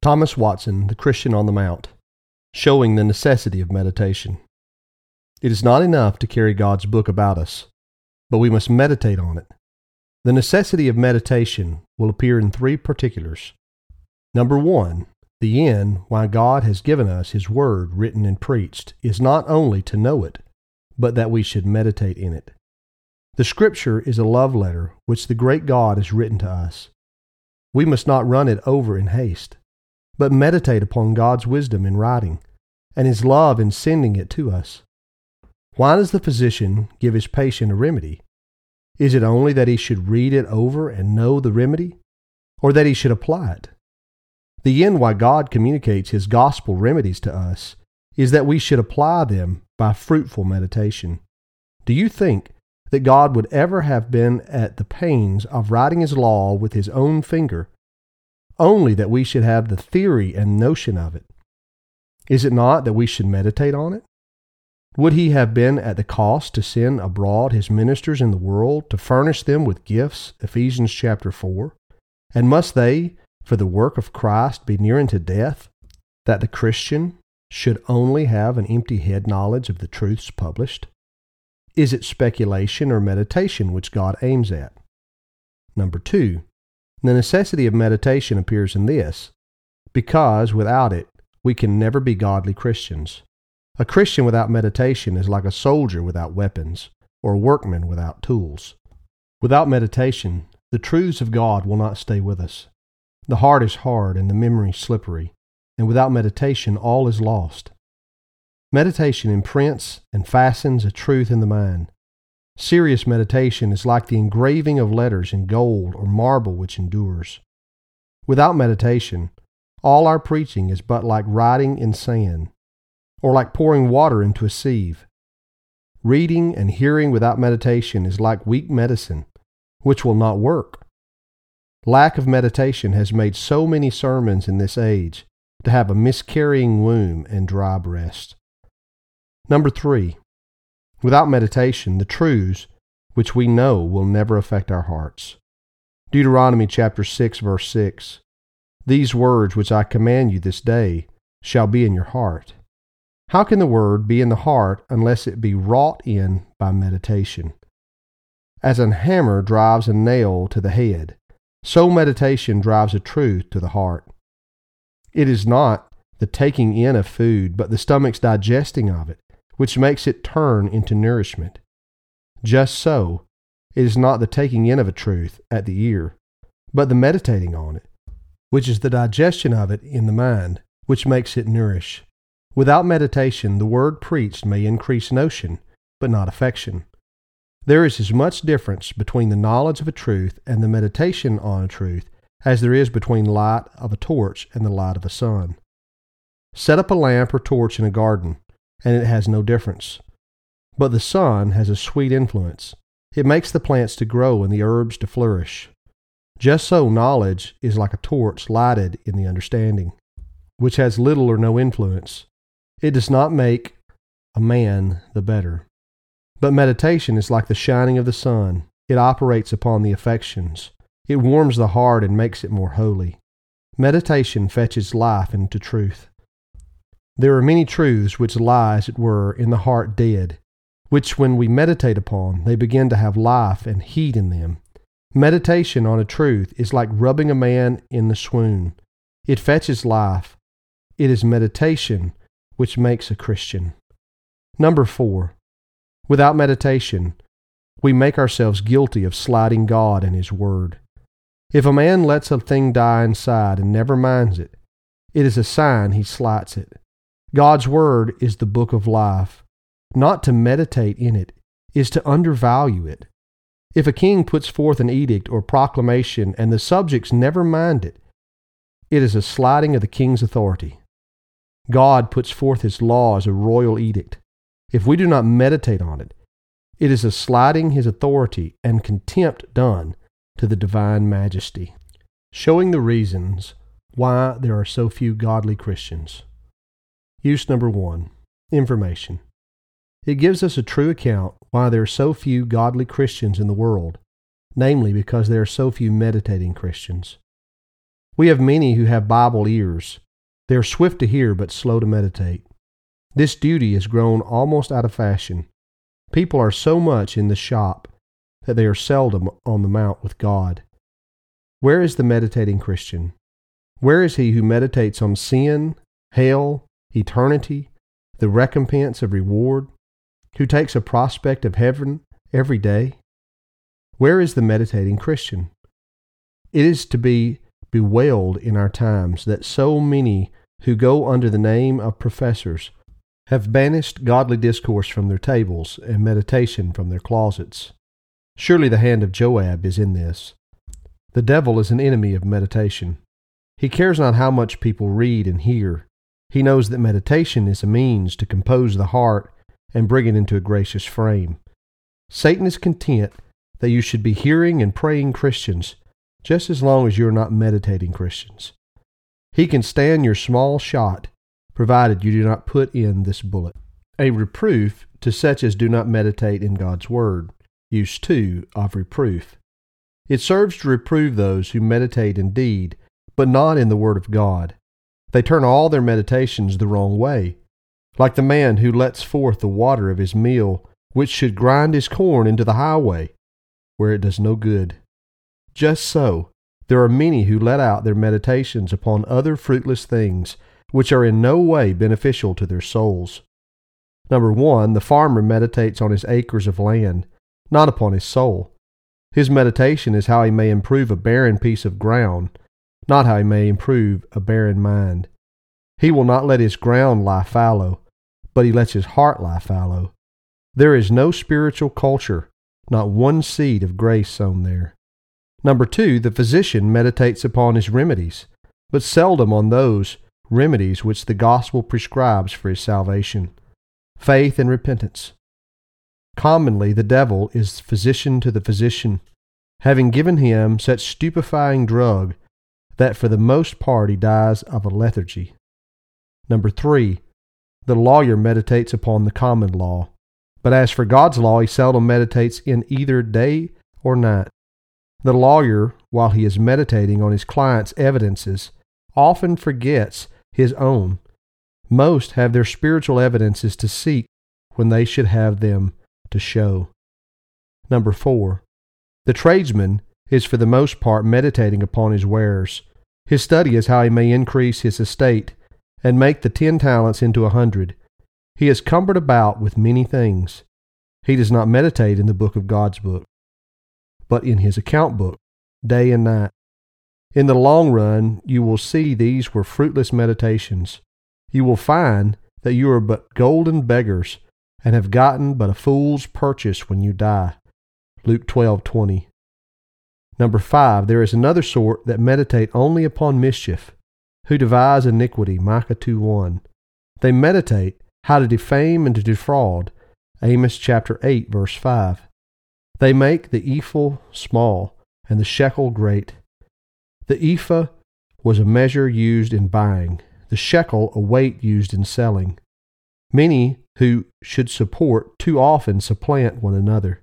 Thomas Watson, The Christian on the Mount, showing the necessity of meditation. It is not enough to carry God's book about us, but we must meditate on it. The necessity of meditation will appear in three particulars. Number one, the end why God has given us His Word written and preached is not only to know it, but that we should meditate in it. The Scripture is a love letter which the great God has written to us. We must not run it over in haste, but meditate upon God's wisdom in writing, and His love in sending it to us. Why does the physician give his patient a remedy? Is it only that he should read it over and know the remedy, or that he should apply it? The end why God communicates His gospel remedies to us is that we should apply them by fruitful meditation. Do you think that God would ever have been at the pains of writing His law with His own finger, only that we should have the theory and notion of it? Is it not that we should meditate on it? Would he have been at the cost to send abroad his ministers in the world to furnish them with gifts? Ephesians chapter 4. And must they, for the work of Christ, be near unto death, that the Christian should only have an empty head knowledge of the truths published? Is it speculation or meditation which God aims at? Number two, the necessity of meditation appears in this, because without it we can never be godly Christians. A Christian without meditation is like a soldier without weapons, or a workman without tools. Without meditation, the truths of God will not stay with us. The heart is hard and the memory slippery, and without meditation all is lost. Meditation imprints and fastens a truth in the mind. Serious meditation is like the engraving of letters in gold or marble which endures. Without meditation, all our preaching is but like writing in sand, or like pouring water into a sieve. Reading and hearing without meditation is like weak medicine, which will not work. Lack of meditation has made so many sermons in this age to have a miscarrying womb and dry breast. Number three, without meditation, the truths which we know will never affect our hearts. Deuteronomy chapter 6 verse 6. These words which I command you this day shall be in your heart. How can the word be in the heart unless it be wrought in by meditation? As a hammer drives a nail to the head, so meditation drives a truth to the heart. It is not the taking in of food, but the stomach's digesting of it, which makes it turn into nourishment. Just so, it is not the taking in of a truth at the ear, but the meditating on it, which is the digestion of it in the mind, which makes it nourish. Without meditation, the word preached may increase notion, but not affection. There is as much difference between the knowledge of a truth and the meditation on a truth as there is between light of a torch and the light of a sun. Set up a lamp or torch in a garden, and it has no difference. But the sun has a sweet influence. It makes the plants to grow and the herbs to flourish. Just so knowledge is like a torch lighted in the understanding, which has little or no influence. It does not make a man the better. But meditation is like the shining of the sun. It operates upon the affections. It warms the heart and makes it more holy. Meditation fetches life into truth. There are many truths which lie, as it were, in the heart dead, which when we meditate upon, they begin to have life and heat in them. Meditation on a truth is like rubbing a man in the swoon. It fetches life. It is meditation which makes a Christian. Number four, Without meditation, we make ourselves guilty of slighting God and His Word. If a man lets a thing die inside and never minds it, it is a sign he slights it. God's Word is the book of life. Not to meditate in it is to undervalue it. If a king puts forth an edict or proclamation and the subjects never mind it, it is a slighting of the king's authority. God puts forth his law as a royal edict. If we do not meditate on it, it is a sliding his authority and contempt done to the divine majesty, showing the reasons why there are so few godly Christians. Use number one information. It gives us a true account why there are so few godly Christians in the world, namely because there are so few meditating Christians. We have many who have Bible ears. They are swift to hear but slow to meditate. This duty has grown almost out of fashion. People are so much in the shop that they are seldom on the mount with God. Where is the meditating Christian? Where is he who meditates on sin, hell, eternity, the recompense of reward, who takes a prospect of heaven every day? Where is the meditating Christian? It is to be bewailed in our times that so many who go under the name of professors have banished godly discourse from their tables and meditation from their closets. Surely the hand of Joab is in this. The devil is an enemy of meditation. He cares not how much people read and hear. He knows that meditation is a means to compose the heart and bring it into a gracious frame. Satan is content that you should be hearing and praying Christians just as long as you are not meditating Christians. He can stand your small shot, provided you do not put in this bullet. A reproof to such as do not meditate in God's Word. Use two of reproof. It serves to reprove those who meditate indeed, but not in the Word of God. They turn all their meditations the wrong way, like the man who lets forth the water of his meal, which should grind his corn into the highway, where it does no good. Just so, there are many who let out their meditations upon other fruitless things, which are in no way beneficial to their souls. Number one, the farmer meditates on his acres of land, not upon his soul. His meditation is how he may improve a barren piece of ground, not how he may improve a barren mind. He will not let his ground lie fallow, but he lets his heart lie fallow. There is no spiritual culture, not one seed of grace sown there. Number two, the physician meditates upon his remedies, but seldom on those remedies which the gospel prescribes for his salvation faith and repentance. Commonly, the devil is physician to the physician, having given him such stupefying drug that for the most part he dies of a lethargy. Number three, the lawyer meditates upon the common law, but as for God's law, he seldom meditates in either day or night. The lawyer, while he is meditating on his client's evidences, often forgets his own. Most have their spiritual evidences to seek when they should have them to show. Number four, the tradesman is for the most part meditating upon his wares. His study is how he may increase his estate and make the ten talents into a hundred. He is cumbered about with many things. He does not meditate in the book of God's book, but in his account book, day and night. In the long run, you will see these were fruitless meditations. You will find that you are but golden beggars and have gotten but a fool's purchase when you die. Luke 12:20. Number 5, there is another sort that meditate only upon mischief, who devise iniquity. Micah 2:1. They meditate how to defame and to defraud. Amos chapter 8 verse 5. They make the ephah small and the shekel great. The ephah was a measure used in buying, the shekel a weight used in selling. Many who should support too often supplant one another.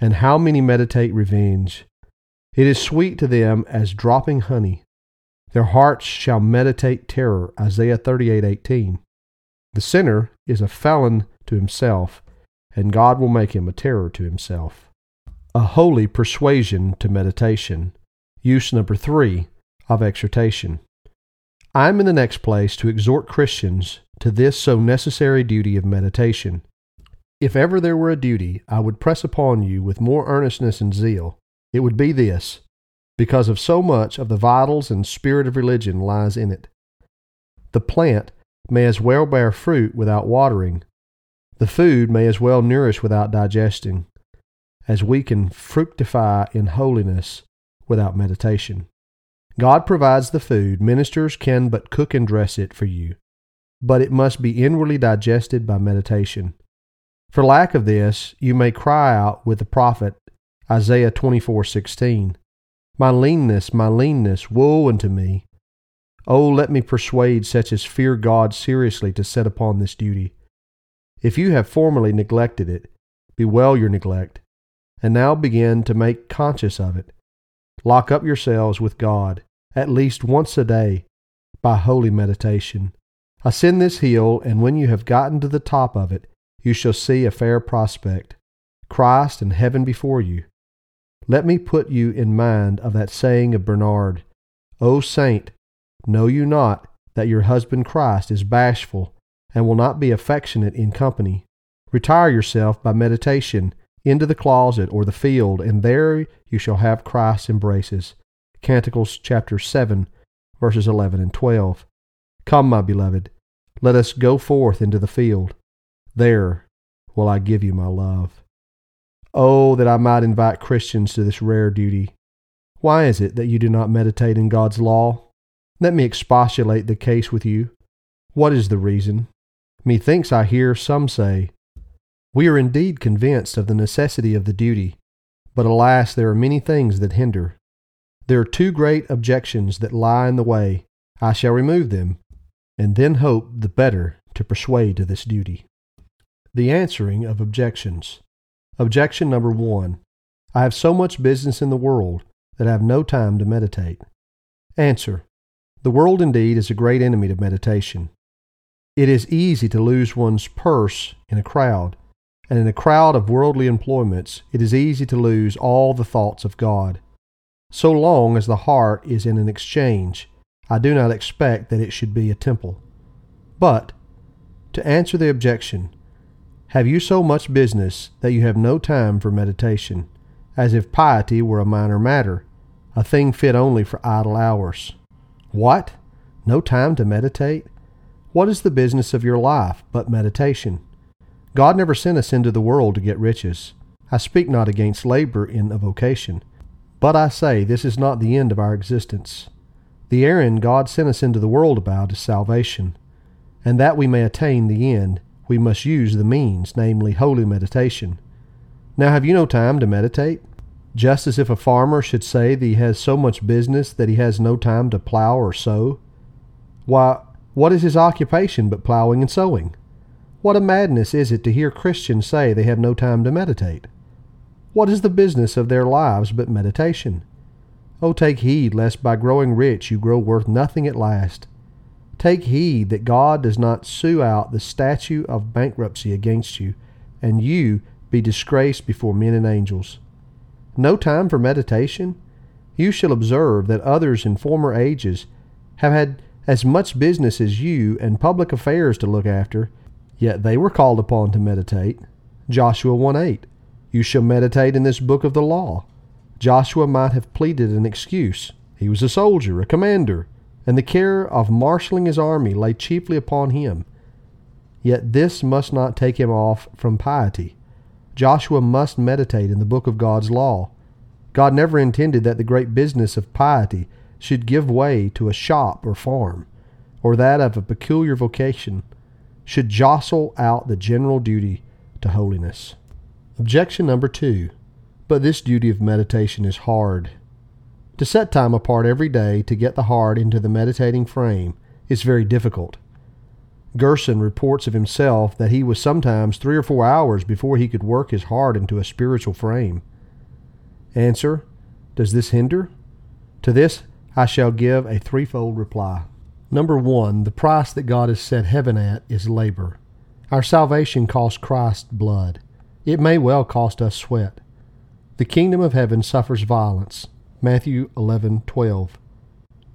And how many meditate revenge? It is sweet to them as dropping honey. Their hearts shall meditate terror. Isaiah 38:18. The sinner is a felon to himself, and God will make him a terror to himself a holy persuasion to meditation. Use number three of exhortation. I am in the next place to exhort Christians to this so necessary duty of meditation. If ever there were a duty I would press upon you with more earnestness and zeal, it would be this, because of so much of the vitals and spirit of religion lies in it. The plant may as well bear fruit without watering. The food may as well nourish without digesting as we can fructify in holiness without meditation. God provides the food, ministers can but cook and dress it for you, but it must be inwardly digested by meditation. For lack of this, you may cry out with the prophet Isaiah 24:16, "My leanness, my leanness, woe unto me! Oh, let me persuade such as fear God seriously to set upon this duty. If you have formerly neglected it, bewail your neglect, and now begin to make conscious of it. Lock up yourselves with God, at least once a day, by holy meditation. Ascend this hill, and when you have gotten to the top of it, you shall see a fair prospect, Christ and heaven before you. Let me put you in mind of that saying of Bernard, O saint, know you not that your husband Christ is bashful, and will not be affectionate in company? Retire yourself by meditation into the closet or the field, and there you shall have Christ's embraces. Canticles chapter 7, verses 11 and 12. Come, my beloved, let us go forth into the field. There will I give you my love. Oh, that I might invite Christians to this rare duty. Why is it that you do not meditate in God's law? Let me expostulate the case with you. What is the reason? Methinks I hear some say, We are indeed convinced of the necessity of the duty, but alas, there are many things that hinder. There are two great objections that lie in the way. I shall remove them, and then hope the better to persuade to this duty. The answering of objections. Objection number one I have so much business in the world that I have no time to meditate. Answer The world indeed is a great enemy to meditation. It is easy to lose one's purse in a crowd, and in a crowd of worldly employments it is easy to lose all the thoughts of God. So long as the heart is in an exchange, I do not expect that it should be a temple. But, to answer the objection, have you so much business that you have no time for meditation, as if piety were a minor matter, a thing fit only for idle hours? What? No time to meditate? What is the business of your life but meditation? God never sent us into the world to get riches. I speak not against labor in a vocation, but I say this is not the end of our existence. The errand God sent us into the world about is salvation, and that we may attain the end, we must use the means, namely holy meditation. Now, have you no time to meditate? Just as if a farmer should say that he has so much business that he has no time to plow or sow. Why, what is his occupation but plowing and sowing? What a madness is it to hear Christians say they have no time to meditate? What is the business of their lives but meditation? Oh, take heed lest by growing rich you grow worth nothing at last. Take heed that God does not sue out the statute of bankruptcy against you, and you be disgraced before men and angels. No time for meditation? You shall observe that others in former ages have had as much business as you and public affairs to look after, yet they were called upon to meditate. Joshua 1 8. You shall meditate in this book of the law. Joshua might have pleaded an excuse. He was a soldier, a commander and the care of marshaling his army lay chiefly upon him. Yet this must not take him off from piety. Joshua must meditate in the book of God's law. God never intended that the great business of piety should give way to a shop or farm, or that of a peculiar vocation should jostle out the general duty to holiness. Objection number two. But this duty of meditation is hard to set time apart every day to get the heart into the meditating frame is very difficult. Gerson reports of himself that he was sometimes three or four hours before he could work his heart into a spiritual frame. Answer Does this hinder? To this I shall give a threefold reply. Number one, the price that God has set heaven at is labor. Our salvation cost Christ blood. It may well cost us sweat. The kingdom of heaven suffers violence, Matthew 11:12.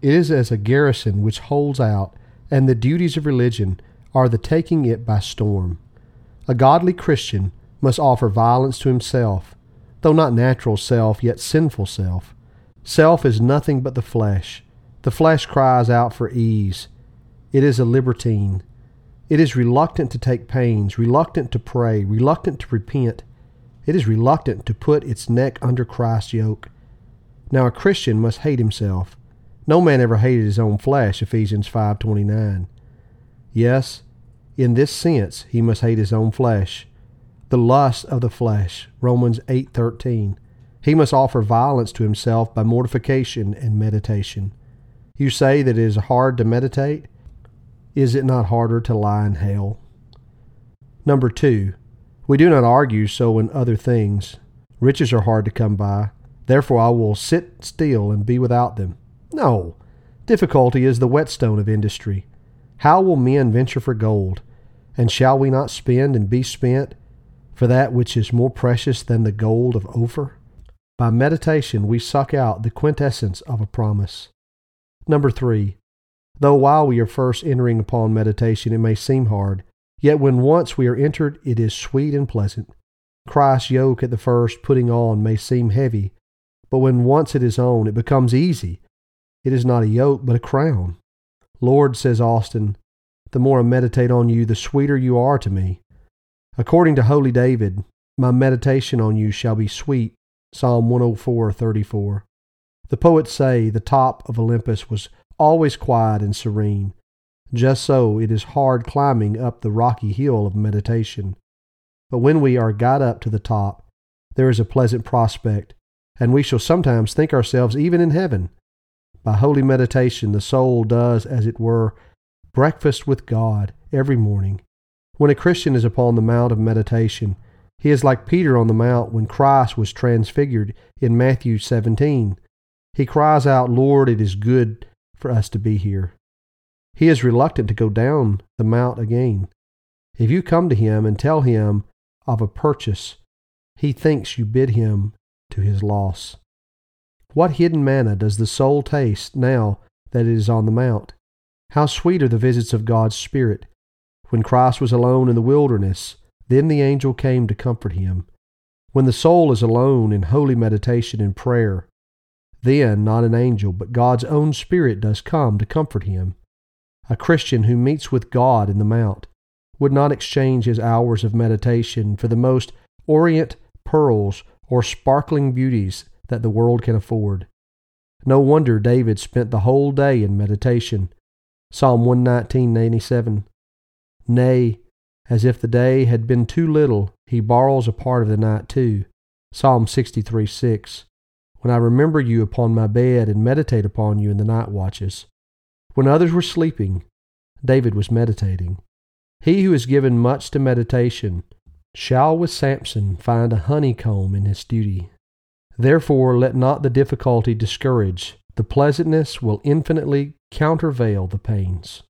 It is as a garrison which holds out, and the duties of religion are the taking it by storm. A godly Christian must offer violence to himself, though not natural self, yet sinful self. Self is nothing but the flesh. The flesh cries out for ease. It is a libertine. It is reluctant to take pains, reluctant to pray, reluctant to repent. It is reluctant to put its neck under Christ's yoke. Now a Christian must hate himself. No man ever hated his own flesh, Ephesians 5:29. Yes, in this sense he must hate his own flesh, the lust of the flesh, Romans 8:13. He must offer violence to himself by mortification and meditation. You say that it is hard to meditate? Is it not harder to lie in hell? Number 2. We do not argue so in other things. Riches are hard to come by. Therefore I will sit still and be without them. No, Difficulty is the whetstone of industry. How will men venture for gold? And shall we not spend and be spent for that which is more precious than the gold of Ophir? By meditation, we suck out the quintessence of a promise. Number three, though while we are first entering upon meditation, it may seem hard, yet when once we are entered, it is sweet and pleasant. Christ's yoke at the first putting on may seem heavy, but when once it is on, it becomes easy. It is not a yoke, but a crown. Lord, says Austin, the more I meditate on you, the sweeter you are to me. According to holy David, my meditation on you shall be sweet. Psalm 104:34. The poets say the top of Olympus was always quiet and serene. Just so it is hard climbing up the rocky hill of meditation. But when we are got up to the top, there is a pleasant prospect, and we shall sometimes think ourselves even in heaven. By holy meditation, the soul does, as it were, breakfast with God every morning. When a Christian is upon the mount of meditation, he is like Peter on the mount when Christ was transfigured in Matthew 17. He cries out, Lord, it is good for us to be here. He is reluctant to go down the mount again. If you come to him and tell him of a purchase, he thinks you bid him to his loss. What hidden manna does the soul taste now that it is on the mount? How sweet are the visits of God's Spirit! When Christ was alone in the wilderness, then the angel came to comfort him. When the soul is alone in holy meditation and prayer, then not an angel, but God's own Spirit does come to comfort him. A Christian who meets with God in the mount would not exchange his hours of meditation for the most orient pearls or sparkling beauties that the world can afford. No wonder David spent the whole day in meditation. Psalm 119:87. Nay, as if the day had been too little, he borrows a part of the night too. Psalm 63:6. When I remember you upon my bed and meditate upon you in the night watches. When others were sleeping, David was meditating. He who is given much to meditation shall with Samson find a honeycomb in his duty. Therefore, let not the difficulty discourage. The pleasantness will infinitely countervail the pains.